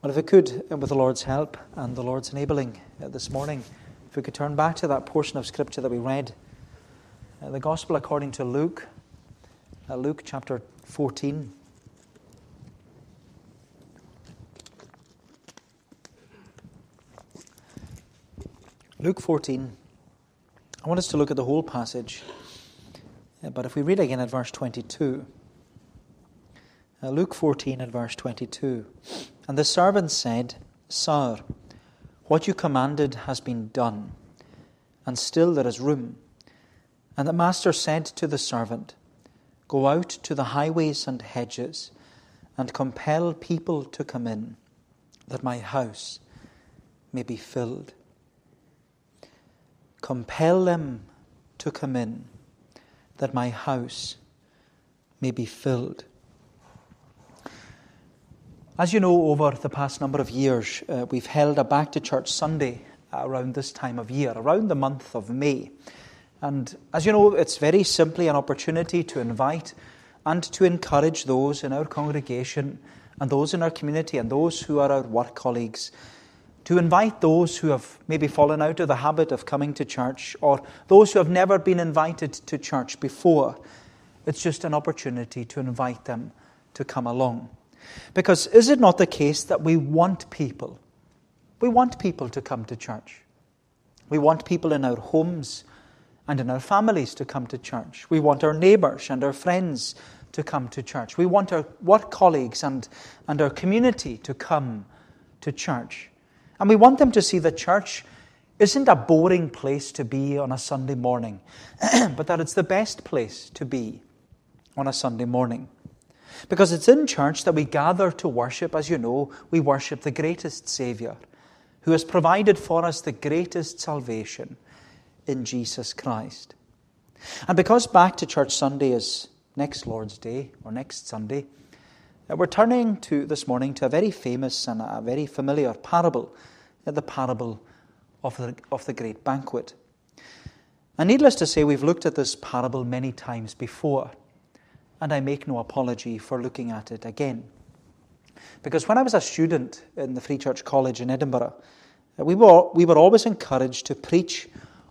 Well, if we could, uh, with the Lord's help and the Lord's enabling uh, this morning, if we could turn back to that portion of Scripture that we read, uh, the Gospel according to Luke, uh, Luke chapter 14. Luke 14. I want us to look at the whole passage, uh, but if we read again at verse 22. Uh, Luke 14 and verse 22. And the servant said, Sir, what you commanded has been done, and still there is room. And the master said to the servant, Go out to the highways and hedges, and compel people to come in, that my house may be filled. Compel them to come in, that my house may be filled. As you know, over the past number of years, uh, we've held a Back to Church Sunday around this time of year, around the month of May. And as you know, it's very simply an opportunity to invite and to encourage those in our congregation and those in our community and those who are our work colleagues to invite those who have maybe fallen out of the habit of coming to church or those who have never been invited to church before. It's just an opportunity to invite them to come along. Because is it not the case that we want people? We want people to come to church. We want people in our homes and in our families to come to church. We want our neighbours and our friends to come to church. We want our work colleagues and, and our community to come to church. And we want them to see that church isn't a boring place to be on a Sunday morning, but that it's the best place to be on a Sunday morning. Because it's in church that we gather to worship. As you know, we worship the greatest Saviour who has provided for us the greatest salvation in Jesus Christ. And because Back to Church Sunday is next Lord's Day, or next Sunday, uh, we're turning to this morning to a very famous and a very familiar parable, uh, the parable of the, of the great banquet. And needless to say, we've looked at this parable many times before and I make no apology for looking at it again. Because when I was a student in the Free Church College in Edinburgh, uh, we were, we were always encouraged to preach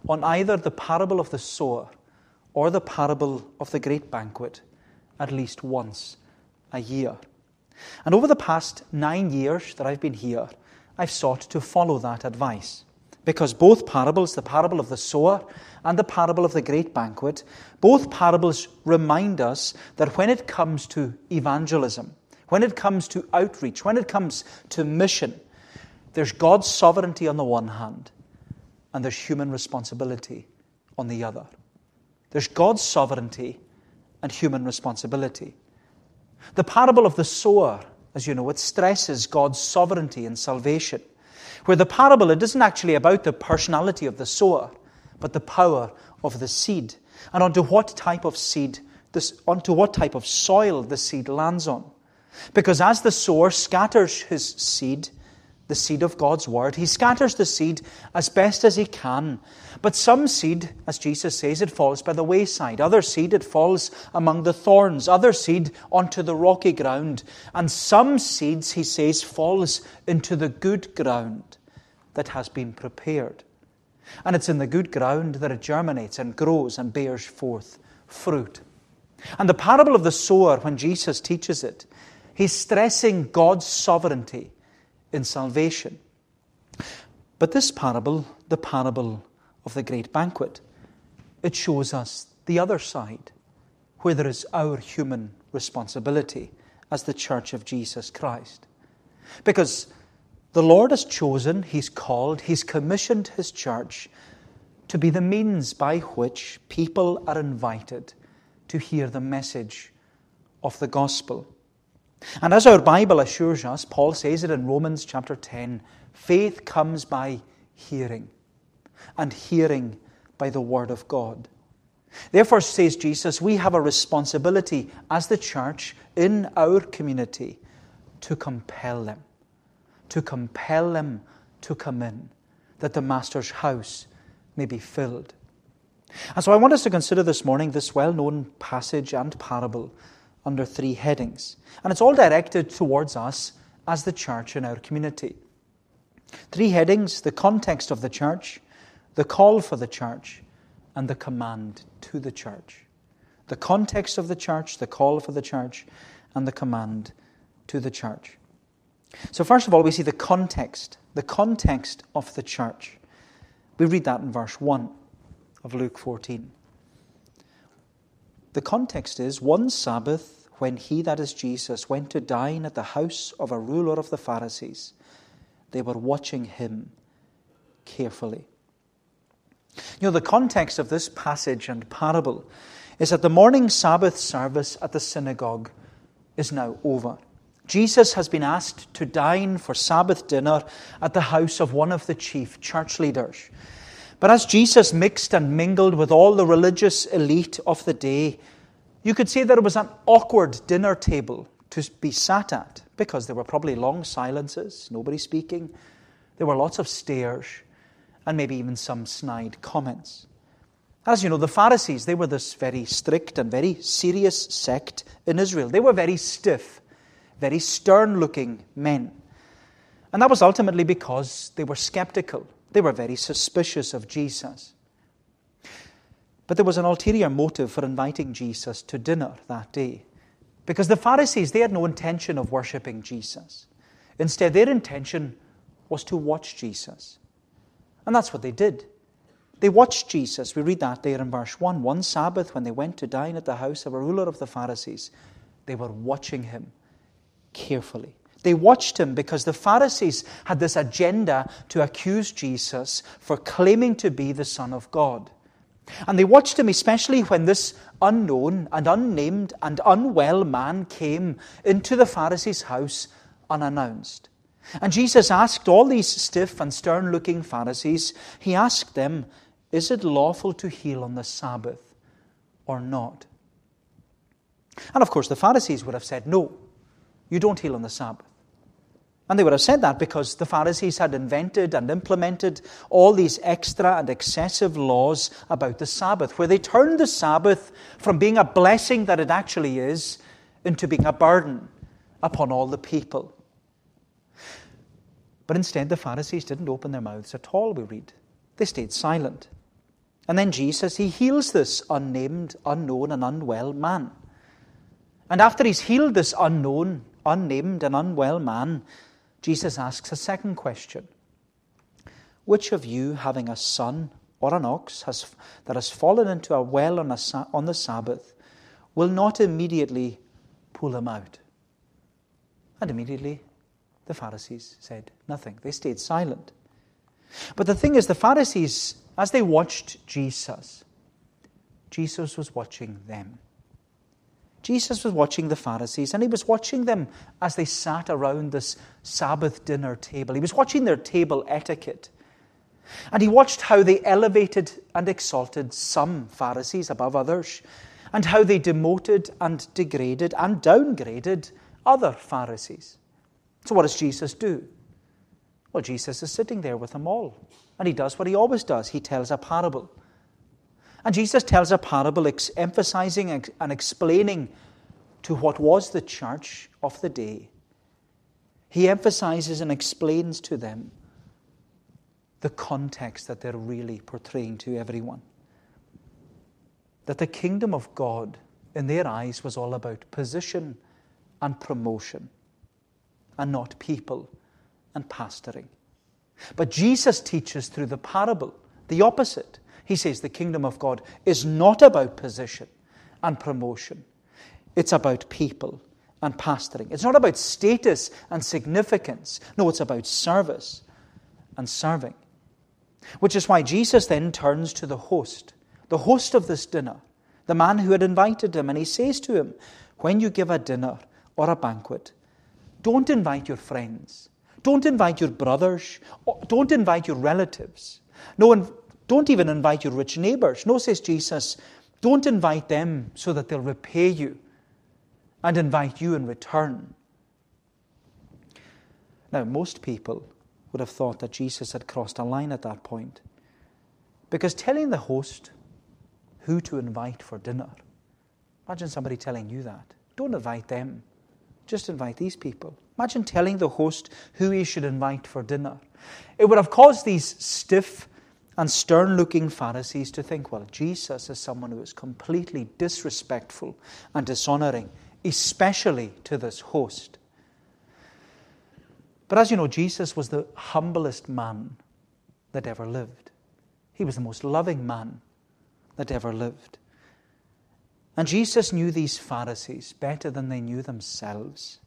on either the parable of the sower or the parable of the great banquet at least once a year. And over the past nine years that I've been here, I've sought to follow that advice. Because both parables, the parable of the sower and the parable of the great banquet, both parables remind us that when it comes to evangelism, when it comes to outreach, when it comes to mission, there's God's sovereignty on the one hand, and there's human responsibility on the other. There's God's sovereignty and human responsibility. The parable of the sower, as you know, it stresses God's sovereignty and salvation. Where the parable, it isn't actually about the personality of the sower, but the power of the seed and onto what type of seed this, onto what type of soil the seed lands on. Because as the sower scatters his seed, the seed of God's word, he scatters the seed as best as he can. But some seed, as Jesus says, it falls by the wayside. Other seed, it falls among the thorns. Other seed onto the rocky ground. And some seeds, he says, falls into the good ground that has been prepared. And it's in the good ground that it germinates and grows and bears forth fruit. And the parable of the sower, when Jesus teaches it, he's stressing God's sovereignty in salvation. But this parable, the parable of the great banquet, it shows us the other side, where there is our human responsibility as the church of Jesus Christ. Because the Lord has chosen, He's called, He's commissioned His church to be the means by which people are invited to hear the message of the gospel. And as our Bible assures us, Paul says it in Romans chapter 10 faith comes by hearing, and hearing by the Word of God. Therefore, says Jesus, we have a responsibility as the church in our community to compel them to compel them to come in, that the Master's house may be filled. And so I want us to consider this morning this well known passage and parable under three headings. And it's all directed towards us as the church in our community. Three headings the context of the church, the call for the church, and the command to the church. The context of the church, the call for the church, and the command to the church. So, first of all, we see the context, the context of the church. We read that in verse 1 of Luke 14. The context is one Sabbath when he, that is Jesus, went to dine at the house of a ruler of the Pharisees, they were watching him carefully. You know, the context of this passage and parable is that the morning Sabbath service at the synagogue is now over. Jesus has been asked to dine for Sabbath dinner at the house of one of the chief church leaders. But as Jesus mixed and mingled with all the religious elite of the day, you could say that it was an awkward dinner table to be sat at because there were probably long silences, nobody speaking. There were lots of stares and maybe even some snide comments. As you know, the Pharisees, they were this very strict and very serious sect in Israel. They were very stiff, very stern looking men. And that was ultimately because they were skeptical. They were very suspicious of Jesus. But there was an ulterior motive for inviting Jesus to dinner that day. Because the Pharisees, they had no intention of worshipping Jesus. Instead, their intention was to watch Jesus. And that's what they did. They watched Jesus. We read that there in verse 1. One Sabbath, when they went to dine at the house of a ruler of the Pharisees, they were watching him carefully. They watched him because the Pharisees had this agenda to accuse Jesus for claiming to be the Son of God. And they watched him especially when this unknown and unnamed and unwell man came into the Pharisees' house unannounced. And Jesus asked all these stiff and stern looking Pharisees, He asked them, is it lawful to heal on the Sabbath or not? And of course, the Pharisees would have said, No, you don't heal on the Sabbath. And they would have said that because the Pharisees had invented and implemented all these extra and excessive laws about the Sabbath, where they turned the Sabbath from being a blessing that it actually is into being a burden upon all the people. But instead, the Pharisees didn't open their mouths at all, we read. They stayed silent. And then Jesus, he heals this unnamed, unknown, and unwell man. And after he's healed this unknown, unnamed, and unwell man, Jesus asks a second question Which of you, having a son or an ox has, that has fallen into a well on, a, on the Sabbath, will not immediately pull him out? And immediately the Pharisees said nothing. They stayed silent. But the thing is, the Pharisees as they watched Jesus, Jesus was watching them. Jesus was watching the Pharisees, and he was watching them as they sat around this Sabbath dinner table. He was watching their table etiquette. And he watched how they elevated and exalted some Pharisees above others, and how they demoted and degraded and downgraded other Pharisees. So, what does Jesus do? Well, Jesus is sitting there with them all. And he does what he always does he tells a parable. And Jesus tells a parable ex- emphasizing and explaining to what was the church of the day. He emphasizes and explains to them the context that they're really portraying to everyone. That the kingdom of God, in their eyes, was all about position and promotion, and not people and pastoring. But Jesus teaches through the parable the opposite. He says the kingdom of God is not about position and promotion, it's about people and pastoring. It's not about status and significance. No, it's about service and serving. Which is why Jesus then turns to the host, the host of this dinner, the man who had invited him, and he says to him, When you give a dinner or a banquet, don't invite your friends don't invite your brothers. Don't invite your relatives. No, don't even invite your rich neighbors. No, says Jesus, don't invite them so that they'll repay you and invite you in return. Now, most people would have thought that Jesus had crossed a line at that point. Because telling the host who to invite for dinner, imagine somebody telling you that. Don't invite them. Just invite these people. Imagine telling the host who he should invite for dinner. It would have caused these stiff and stern looking Pharisees to think, well, Jesus is someone who is completely disrespectful and dishonoring, especially to this host. But as you know, Jesus was the humblest man that ever lived. He was the most loving man that ever lived. And Jesus knew these Pharisees better than they knew themselves.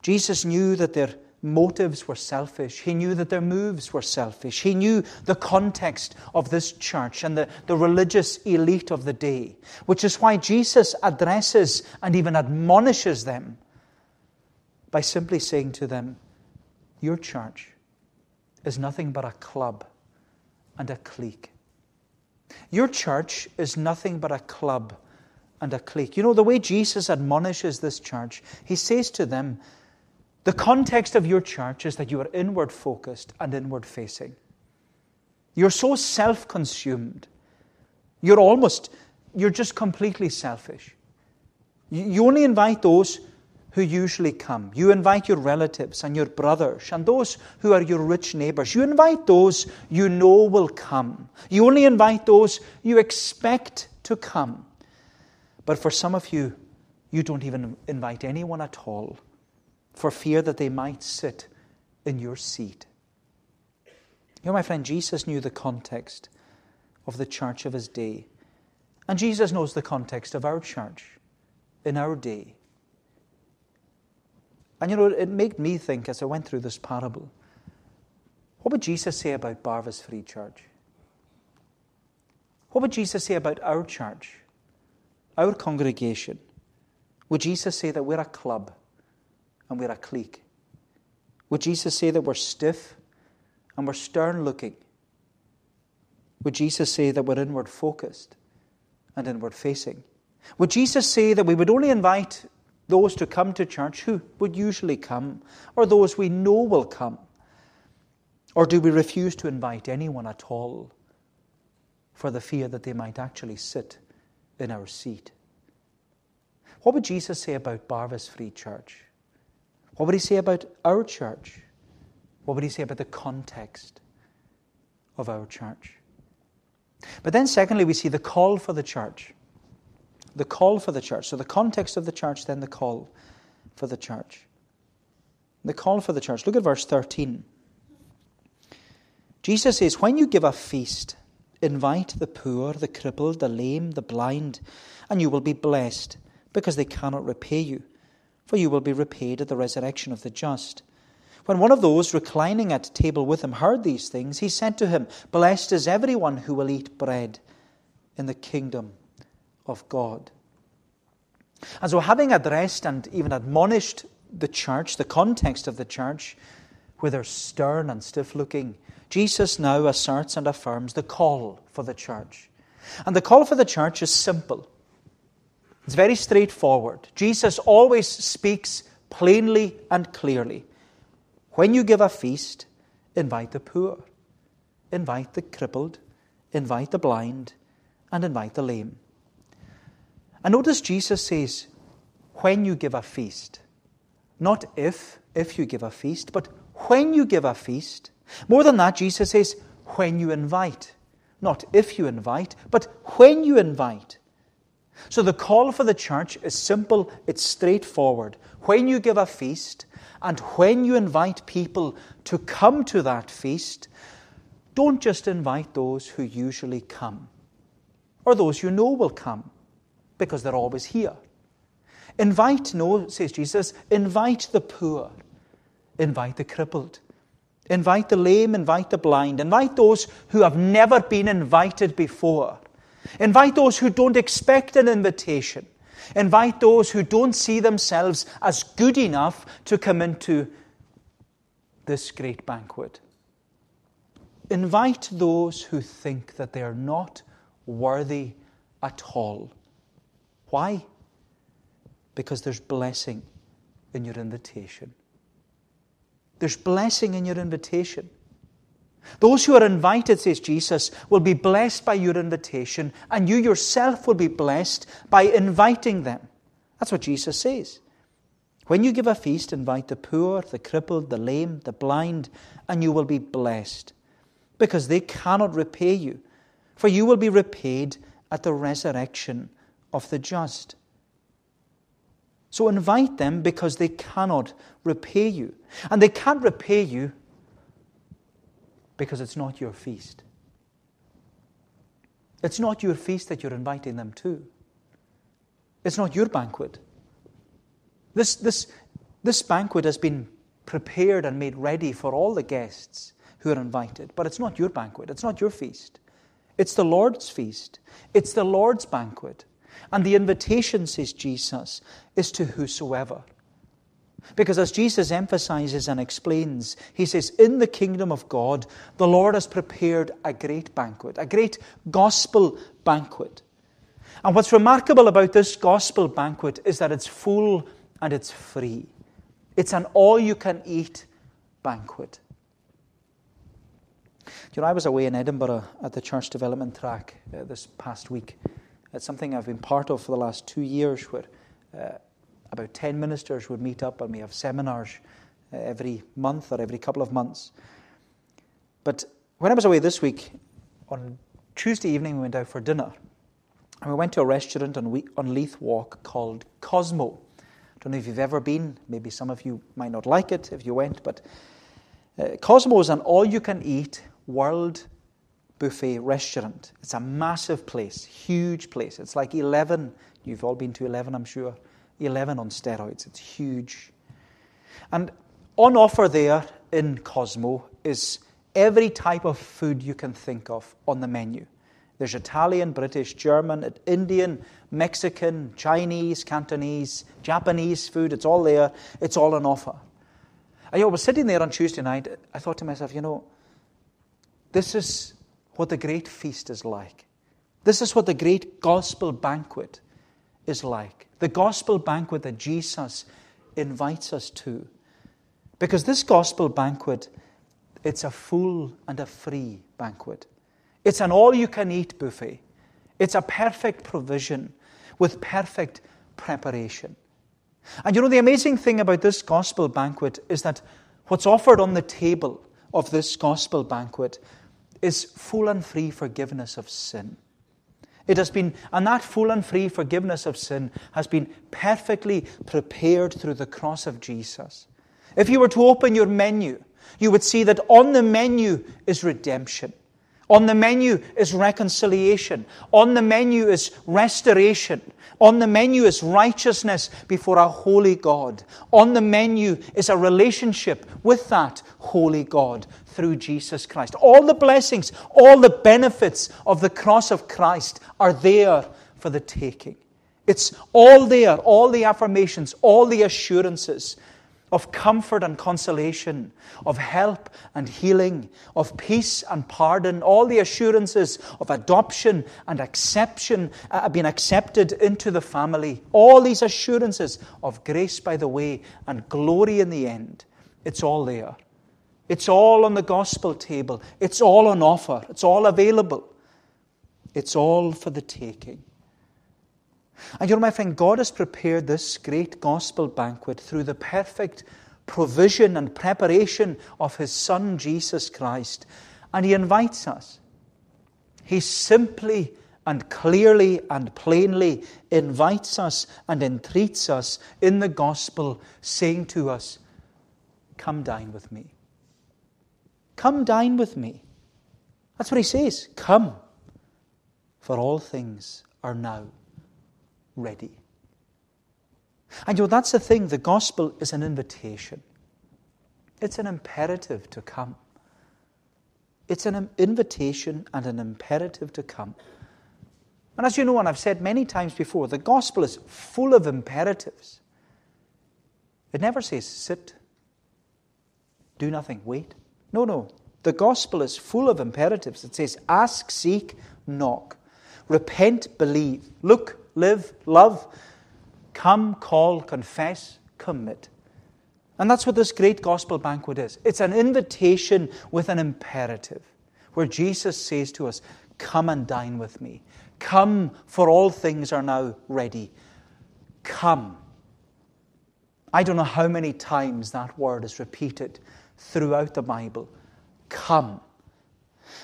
Jesus knew that their motives were selfish. He knew that their moves were selfish. He knew the context of this church and the, the religious elite of the day, which is why Jesus addresses and even admonishes them by simply saying to them, Your church is nothing but a club and a clique. Your church is nothing but a club and a clique. You know, the way Jesus admonishes this church, he says to them, the context of your church is that you are inward focused and inward facing. You're so self consumed. You're almost, you're just completely selfish. You only invite those who usually come. You invite your relatives and your brothers and those who are your rich neighbors. You invite those you know will come. You only invite those you expect to come. But for some of you, you don't even invite anyone at all for fear that they might sit in your seat. You know, my friend, Jesus knew the context of the church of his day. And Jesus knows the context of our church in our day. And you know, it made me think as I went through this parable what would Jesus say about Barvas Free Church? What would Jesus say about our church, our congregation? Would Jesus say that we're a club? And we're a clique? Would Jesus say that we're stiff and we're stern looking? Would Jesus say that we're inward focused and inward facing? Would Jesus say that we would only invite those to come to church who would usually come, or those we know will come? Or do we refuse to invite anyone at all for the fear that they might actually sit in our seat? What would Jesus say about Barvas Free Church? What would he say about our church? What would he say about the context of our church? But then, secondly, we see the call for the church. The call for the church. So, the context of the church, then the call for the church. The call for the church. Look at verse 13. Jesus says, When you give a feast, invite the poor, the crippled, the lame, the blind, and you will be blessed, because they cannot repay you for you will be repaid at the resurrection of the just. When one of those reclining at table with him heard these things, he said to him, Blessed is everyone who will eat bread in the kingdom of God. And so, having addressed and even admonished the church, the context of the church, whether stern and stiff looking, Jesus now asserts and affirms the call for the church. And the call for the church is simple it's very straightforward. Jesus always speaks plainly and clearly. When you give a feast, invite the poor, invite the crippled, invite the blind, and invite the lame. And notice Jesus says, when you give a feast. Not if, if you give a feast, but when you give a feast. More than that, Jesus says, when you invite. Not if you invite, but when you invite. So the call for the church is simple, it's straightforward. When you give a feast and when you invite people to come to that feast, don't just invite those who usually come or those you know will come because they're always here. Invite, no, says Jesus, invite the poor, invite the crippled, invite the lame, invite the blind, invite those who have never been invited before. Invite those who don't expect an invitation. Invite those who don't see themselves as good enough to come into this great banquet. Invite those who think that they are not worthy at all. Why? Because there's blessing in your invitation. There's blessing in your invitation. Those who are invited, says Jesus, will be blessed by your invitation, and you yourself will be blessed by inviting them. That's what Jesus says. When you give a feast, invite the poor, the crippled, the lame, the blind, and you will be blessed, because they cannot repay you, for you will be repaid at the resurrection of the just. So invite them because they cannot repay you. And they can't repay you because it's not your feast. It's not your feast that you're inviting them to. It's not your banquet. This, this, this banquet has been prepared and made ready for all the guests who are invited, but it's not your banquet. It's not your feast. It's the Lord's feast. It's the Lord's banquet. And the invitation, says Jesus, is to whosoever. Because as Jesus emphasizes and explains, he says, In the kingdom of God, the Lord has prepared a great banquet, a great gospel banquet. And what's remarkable about this gospel banquet is that it's full and it's free. It's an all you can eat banquet. You know, I was away in Edinburgh at the church development track uh, this past week. It's something I've been part of for the last two years where uh, about 10 ministers would meet up and we have seminars uh, every month or every couple of months. But when I was away this week, on Tuesday evening, we went out for dinner. And we went to a restaurant on, we- on Leith Walk called Cosmo. I don't know if you've ever been. Maybe some of you might not like it if you went, but uh, Cosmo is an all you can eat world buffet restaurant. It's a massive place, huge place. It's like 11. You've all been to 11, I'm sure. 11 on steroids. It's huge. And on offer there in Cosmo is every type of food you can think of on the menu. There's Italian, British, German, Indian, Mexican, Chinese, Cantonese, Japanese food. It's all there. It's all on offer. I was sitting there on Tuesday night. I thought to myself, you know, this is what the great feast is like. This is what the great gospel banquet is like. The gospel banquet that Jesus invites us to. Because this gospel banquet, it's a full and a free banquet. It's an all you can eat buffet. It's a perfect provision with perfect preparation. And you know, the amazing thing about this gospel banquet is that what's offered on the table of this gospel banquet is full and free forgiveness of sin. It has been, and that full and free forgiveness of sin has been perfectly prepared through the cross of Jesus. If you were to open your menu, you would see that on the menu is redemption. On the menu is reconciliation. On the menu is restoration. On the menu is righteousness before a holy God. On the menu is a relationship with that holy God through Jesus Christ. All the blessings, all the benefits of the cross of Christ are there for the taking. It's all there, all the affirmations, all the assurances of comfort and consolation, of help and healing, of peace and pardon, all the assurances of adoption and acceptance, uh, being accepted into the family, all these assurances of grace by the way and glory in the end. It's all there. It's all on the gospel table. It's all on offer. It's all available. It's all for the taking. And you know, my friend, God has prepared this great gospel banquet through the perfect provision and preparation of His Son, Jesus Christ. And He invites us. He simply and clearly and plainly invites us and entreats us in the gospel, saying to us, Come dine with me. Come dine with me. That's what He says. Come, for all things are now ready. And you know, that's the thing. The gospel is an invitation, it's an imperative to come. It's an invitation and an imperative to come. And as you know, and I've said many times before, the gospel is full of imperatives. It never says sit, do nothing, wait. No, no. The gospel is full of imperatives. It says ask, seek, knock, repent, believe, look, live, love, come, call, confess, commit. And that's what this great gospel banquet is. It's an invitation with an imperative, where Jesus says to us, Come and dine with me. Come, for all things are now ready. Come I don't know how many times that word is repeated throughout the Bible. Come.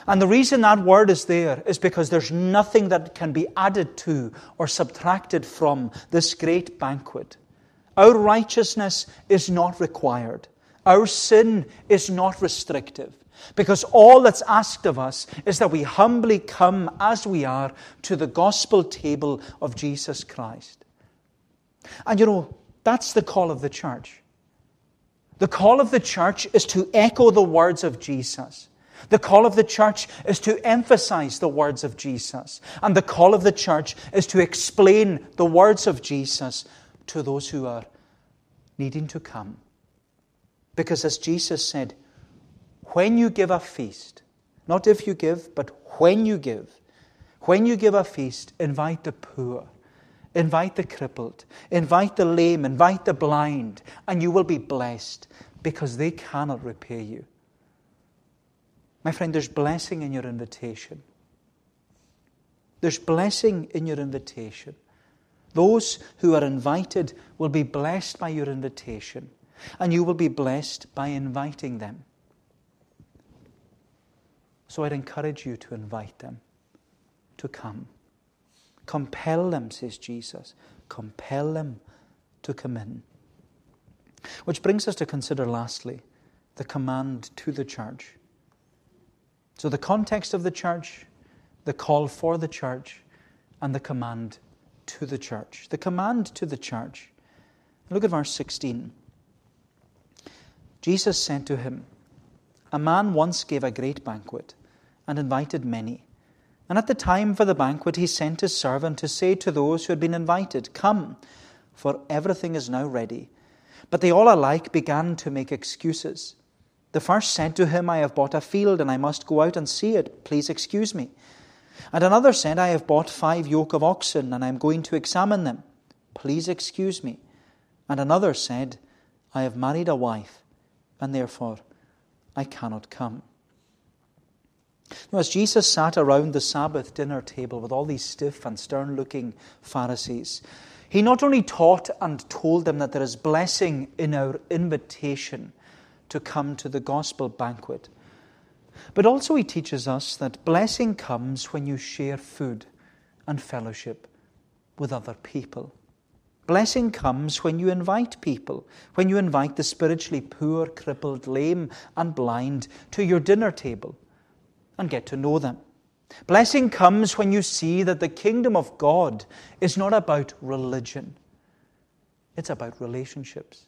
And the reason that word is there is because there's nothing that can be added to or subtracted from this great banquet. Our righteousness is not required. Our sin is not restrictive. Because all that's asked of us is that we humbly come as we are to the gospel table of Jesus Christ. And you know, that's the call of the church. The call of the church is to echo the words of Jesus. The call of the church is to emphasize the words of Jesus. And the call of the church is to explain the words of Jesus to those who are needing to come. Because as Jesus said, when you give a feast, not if you give, but when you give, when you give a feast, invite the poor, invite the crippled, invite the lame, invite the blind, and you will be blessed because they cannot repay you. My friend, there's blessing in your invitation. There's blessing in your invitation. Those who are invited will be blessed by your invitation, and you will be blessed by inviting them. So I'd encourage you to invite them to come. Compel them, says Jesus. Compel them to come in. Which brings us to consider, lastly, the command to the church. So, the context of the church, the call for the church, and the command to the church. The command to the church. Look at verse 16. Jesus said to him, A man once gave a great banquet and invited many. And at the time for the banquet, he sent his servant to say to those who had been invited, Come, for everything is now ready. But they all alike began to make excuses. The first said to him, I have bought a field and I must go out and see it. Please excuse me. And another said, I have bought five yoke of oxen and I am going to examine them. Please excuse me. And another said, I have married a wife and therefore I cannot come. Now, as Jesus sat around the Sabbath dinner table with all these stiff and stern looking Pharisees, he not only taught and told them that there is blessing in our invitation to come to the gospel banquet, but also he teaches us that blessing comes when you share food and fellowship with other people. Blessing comes when you invite people, when you invite the spiritually poor, crippled, lame, and blind to your dinner table and get to know them. Blessing comes when you see that the kingdom of God is not about religion, it's about relationships.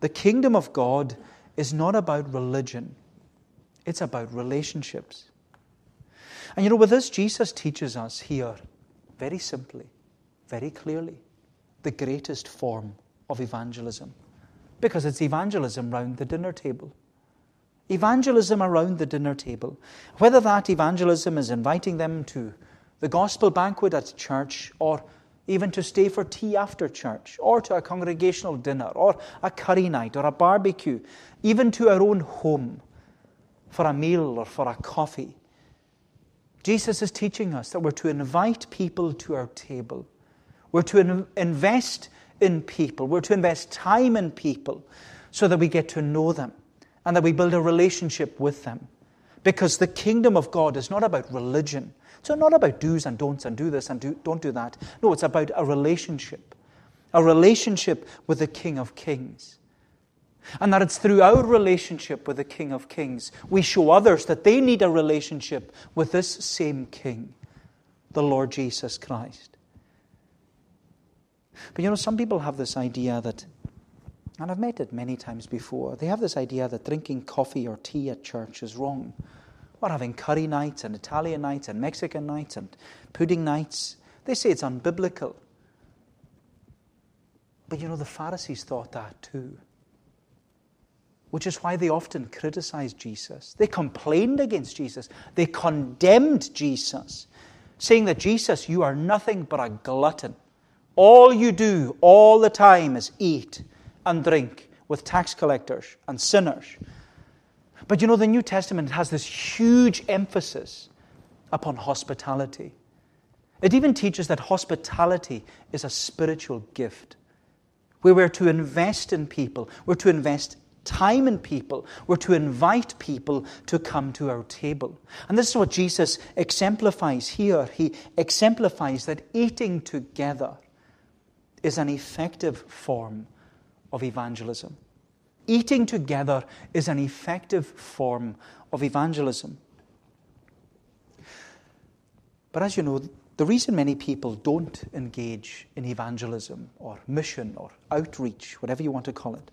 The kingdom of God is not about religion, it's about relationships. And you know, with this, Jesus teaches us here very simply, very clearly, the greatest form of evangelism. Because it's evangelism round the dinner table. Evangelism around the dinner table. Whether that evangelism is inviting them to the gospel banquet at church, or even to stay for tea after church, or to a congregational dinner, or a curry night, or a barbecue, even to our own home for a meal or for a coffee. Jesus is teaching us that we're to invite people to our table. We're to invest in people. We're to invest time in people so that we get to know them and that we build a relationship with them. Because the kingdom of God is not about religion. It's not about do's and don'ts and do this and do, don't do that. No, it's about a relationship. A relationship with the King of Kings. And that it's through our relationship with the King of Kings we show others that they need a relationship with this same King, the Lord Jesus Christ. But you know, some people have this idea that and I've met it many times before. They have this idea that drinking coffee or tea at church is wrong. Or having curry nights and Italian nights and Mexican nights and pudding nights. They say it's unbiblical. But you know, the Pharisees thought that too. Which is why they often criticized Jesus. They complained against Jesus. They condemned Jesus, saying that Jesus, you are nothing but a glutton. All you do all the time is eat and drink with tax collectors and sinners. But you know, the New Testament has this huge emphasis upon hospitality. It even teaches that hospitality is a spiritual gift. we're to invest in people, we're to invest time in people. We're to invite people to come to our table. And this is what Jesus exemplifies here. He exemplifies that eating together is an effective form of evangelism. Eating together is an effective form of evangelism. But as you know, the reason many people don't engage in evangelism or mission or outreach, whatever you want to call it,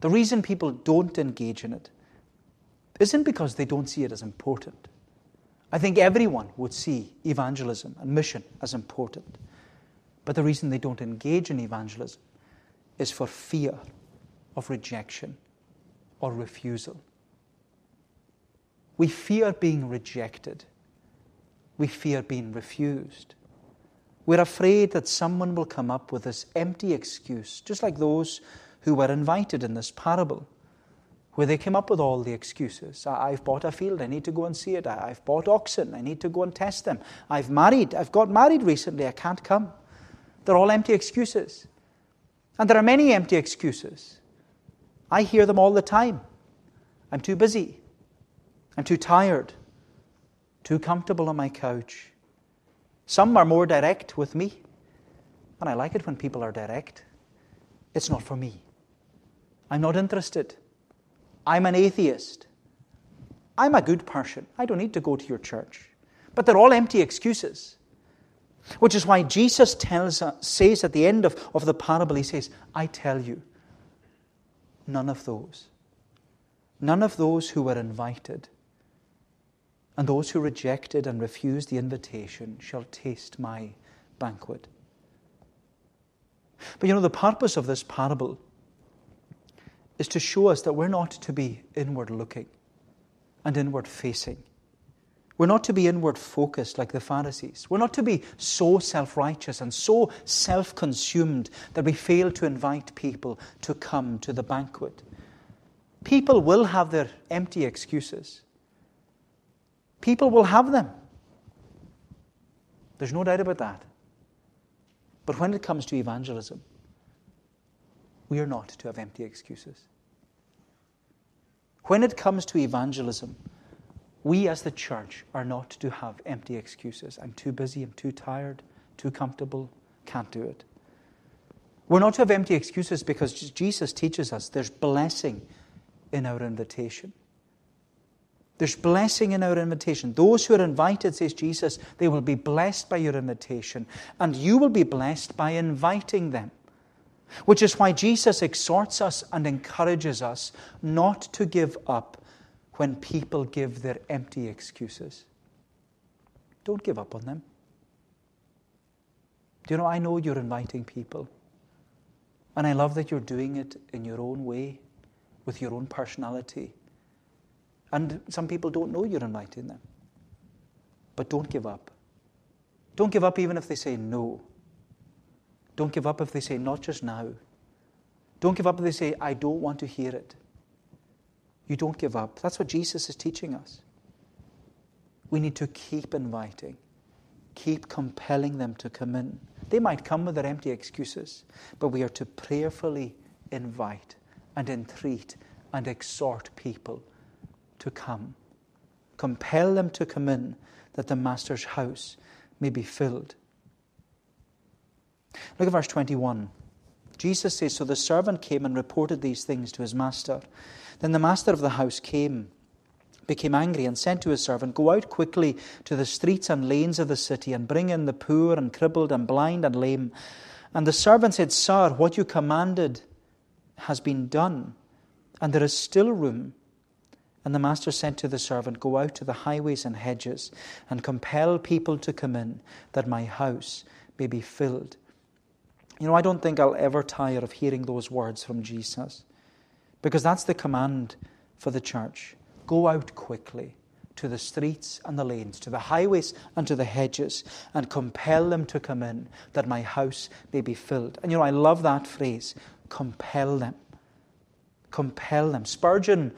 the reason people don't engage in it isn't because they don't see it as important. I think everyone would see evangelism and mission as important. But the reason they don't engage in evangelism is for fear of rejection or refusal. We fear being rejected. We fear being refused. We're afraid that someone will come up with this empty excuse, just like those who were invited in this parable, where they came up with all the excuses. I've bought a field, I need to go and see it. I've bought oxen, I need to go and test them. I've married, I've got married recently, I can't come. They're all empty excuses. And there are many empty excuses. I hear them all the time. I'm too busy. I'm too tired. Too comfortable on my couch. Some are more direct with me. And I like it when people are direct. It's not for me. I'm not interested. I'm an atheist. I'm a good person. I don't need to go to your church. But they're all empty excuses. Which is why Jesus tells, uh, says at the end of, of the parable, He says, I tell you, none of those, none of those who were invited and those who rejected and refused the invitation shall taste my banquet. But you know, the purpose of this parable is to show us that we're not to be inward looking and inward facing. We're not to be inward focused like the Pharisees. We're not to be so self righteous and so self consumed that we fail to invite people to come to the banquet. People will have their empty excuses. People will have them. There's no doubt about that. But when it comes to evangelism, we are not to have empty excuses. When it comes to evangelism, we as the church are not to have empty excuses. I'm too busy, I'm too tired, too comfortable, can't do it. We're not to have empty excuses because Jesus teaches us there's blessing in our invitation. There's blessing in our invitation. Those who are invited, says Jesus, they will be blessed by your invitation, and you will be blessed by inviting them. Which is why Jesus exhorts us and encourages us not to give up when people give their empty excuses. Don't give up on them. Do you know, I know you're inviting people. And I love that you're doing it in your own way, with your own personality. And some people don't know you're inviting them. But don't give up. Don't give up even if they say no. Don't give up if they say, not just now. Don't give up if they say, I don't want to hear it. You don't give up. That's what Jesus is teaching us. We need to keep inviting, keep compelling them to come in. They might come with their empty excuses, but we are to prayerfully invite and entreat and exhort people to come. Compel them to come in that the Master's house may be filled. Look at verse 21. Jesus says, So the servant came and reported these things to his master. Then the master of the house came, became angry, and said to his servant, Go out quickly to the streets and lanes of the city, and bring in the poor and crippled and blind and lame. And the servant said, Sir, what you commanded has been done, and there is still room. And the master said to the servant, Go out to the highways and hedges, and compel people to come in, that my house may be filled. You know, I don't think I'll ever tire of hearing those words from Jesus because that's the command for the church. Go out quickly to the streets and the lanes, to the highways and to the hedges, and compel them to come in that my house may be filled. And you know, I love that phrase compel them. Compel them. Spurgeon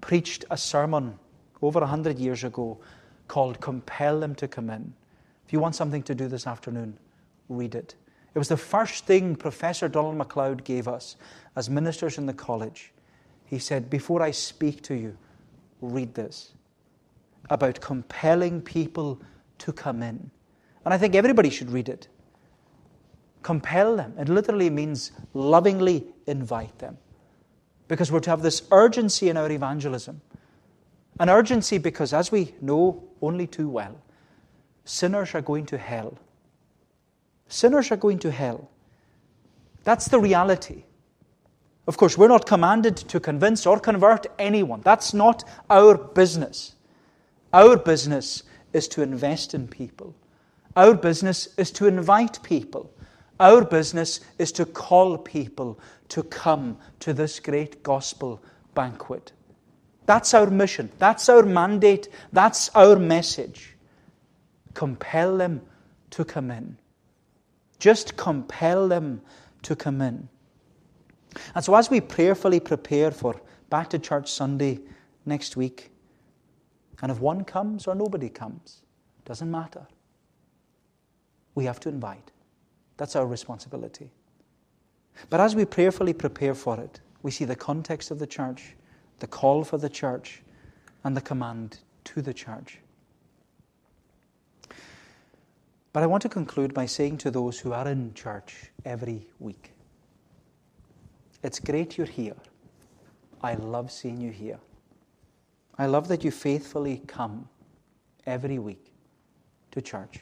preached a sermon over a hundred years ago called Compel Them to Come In. If you want something to do this afternoon, read it. It was the first thing Professor Donald MacLeod gave us as ministers in the college. He said, Before I speak to you, read this about compelling people to come in. And I think everybody should read it. Compel them. It literally means lovingly invite them. Because we're to have this urgency in our evangelism. An urgency because, as we know only too well, sinners are going to hell. Sinners are going to hell. That's the reality. Of course, we're not commanded to convince or convert anyone. That's not our business. Our business is to invest in people. Our business is to invite people. Our business is to call people to come to this great gospel banquet. That's our mission. That's our mandate. That's our message. Compel them to come in. Just compel them to come in. And so, as we prayerfully prepare for Back to Church Sunday next week, and if one comes or nobody comes, doesn't matter. We have to invite. That's our responsibility. But as we prayerfully prepare for it, we see the context of the church, the call for the church, and the command to the church. But I want to conclude by saying to those who are in church every week it's great you're here. I love seeing you here. I love that you faithfully come every week to church.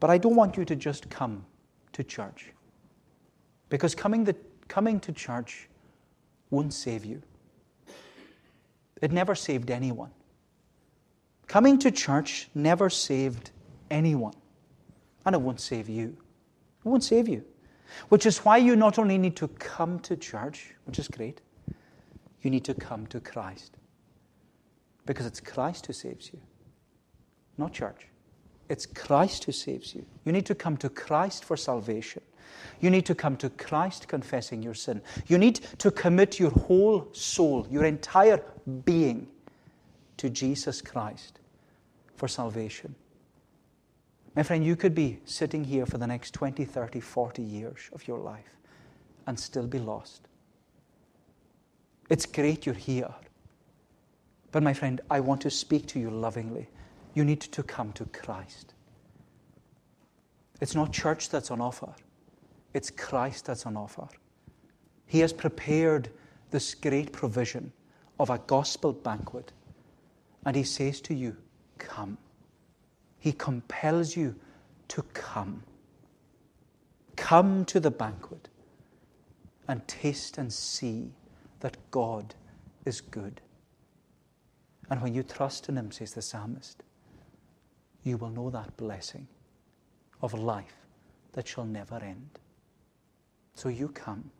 But I don't want you to just come to church. Because coming, the, coming to church won't save you. It never saved anyone. Coming to church never saved anyone. And it won't save you. It won't save you. Which is why you not only need to come to church, which is great, you need to come to Christ. Because it's Christ who saves you, not church. It's Christ who saves you. You need to come to Christ for salvation. You need to come to Christ confessing your sin. You need to commit your whole soul, your entire being, to Jesus Christ for salvation. My friend, you could be sitting here for the next 20, 30, 40 years of your life and still be lost. It's great you're here. But, my friend, I want to speak to you lovingly. You need to come to Christ. It's not church that's on offer, it's Christ that's on offer. He has prepared this great provision of a gospel banquet. And He says to you, Come. He compels you to come. Come to the banquet and taste and see that God is good. And when you trust in Him, says the psalmist, you will know that blessing of life that shall never end. So you come.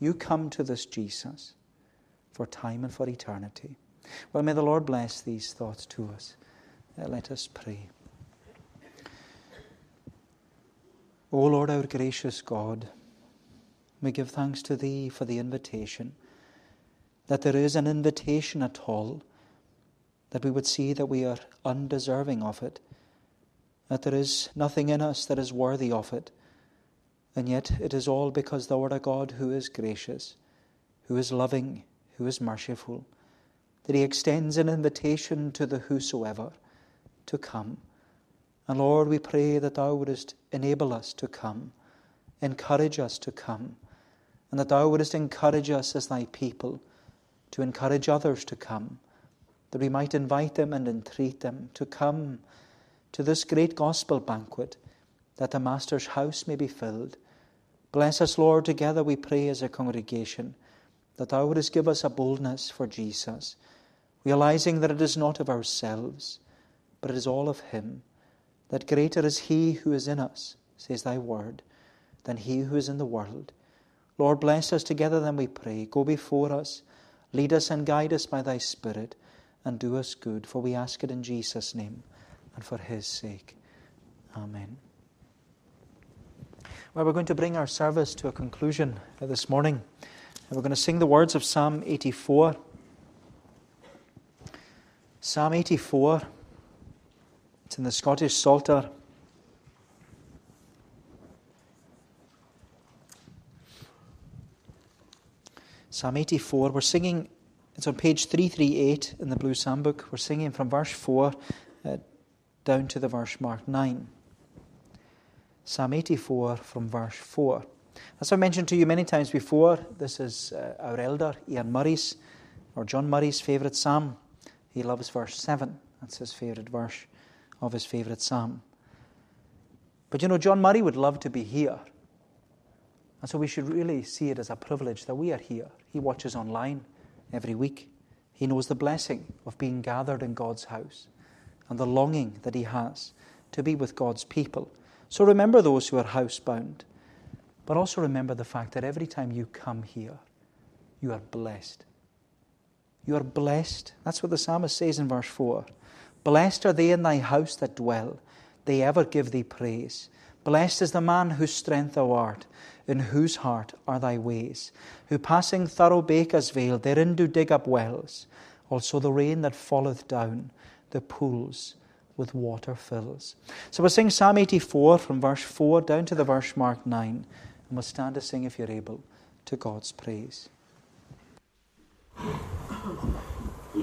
You come to this Jesus for time and for eternity. Well, may the Lord bless these thoughts to us. Uh, let us pray. O Lord, our gracious God, we give thanks to Thee for the invitation, that there is an invitation at all, that we would see that we are undeserving of it, that there is nothing in us that is worthy of it, and yet it is all because Thou art a God who is gracious, who is loving, who is merciful, that He extends an invitation to the whosoever to come and Lord, we pray that Thou wouldest enable us to come, encourage us to come, and that Thou wouldest encourage us as Thy people to encourage others to come, that we might invite them and entreat them to come to this great gospel banquet, that the Master's house may be filled. Bless us, Lord, together we pray as a congregation, that Thou wouldest give us a boldness for Jesus, realizing that it is not of ourselves, but it is all of Him that greater is He who is in us, says Thy word, than he who is in the world. Lord, bless us together, then we pray. Go before us, lead us and guide us by Thy Spirit, and do us good, for we ask it in Jesus' name and for His sake. Amen. Well, we're going to bring our service to a conclusion this morning. And we're going to sing the words of Psalm 84. Psalm 84. It's in the Scottish Psalter. Psalm 84. We're singing, it's on page 338 in the Blue Psalm Book. We're singing from verse 4 uh, down to the verse mark 9. Psalm 84 from verse 4. As I mentioned to you many times before, this is uh, our elder, Ian Murray's, or John Murray's favourite psalm. He loves verse 7. That's his favourite verse of his favourite psalm. But you know, John Murray would love to be here. And so we should really see it as a privilege that we are here. He watches online every week. He knows the blessing of being gathered in God's house and the longing that he has to be with God's people. So remember those who are housebound, but also remember the fact that every time you come here, you are blessed. You are blessed. That's what the psalmist says in verse 4. Blessed are they in thy house that dwell, they ever give thee praise. Blessed is the man whose strength thou art, in whose heart are thy ways, who passing thorough Baca's vale, therein do dig up wells. Also the rain that falleth down, the pools with water fills. So we'll sing Psalm 84 from verse 4 down to the verse mark 9, and we'll stand to sing, if you're able, to God's praise.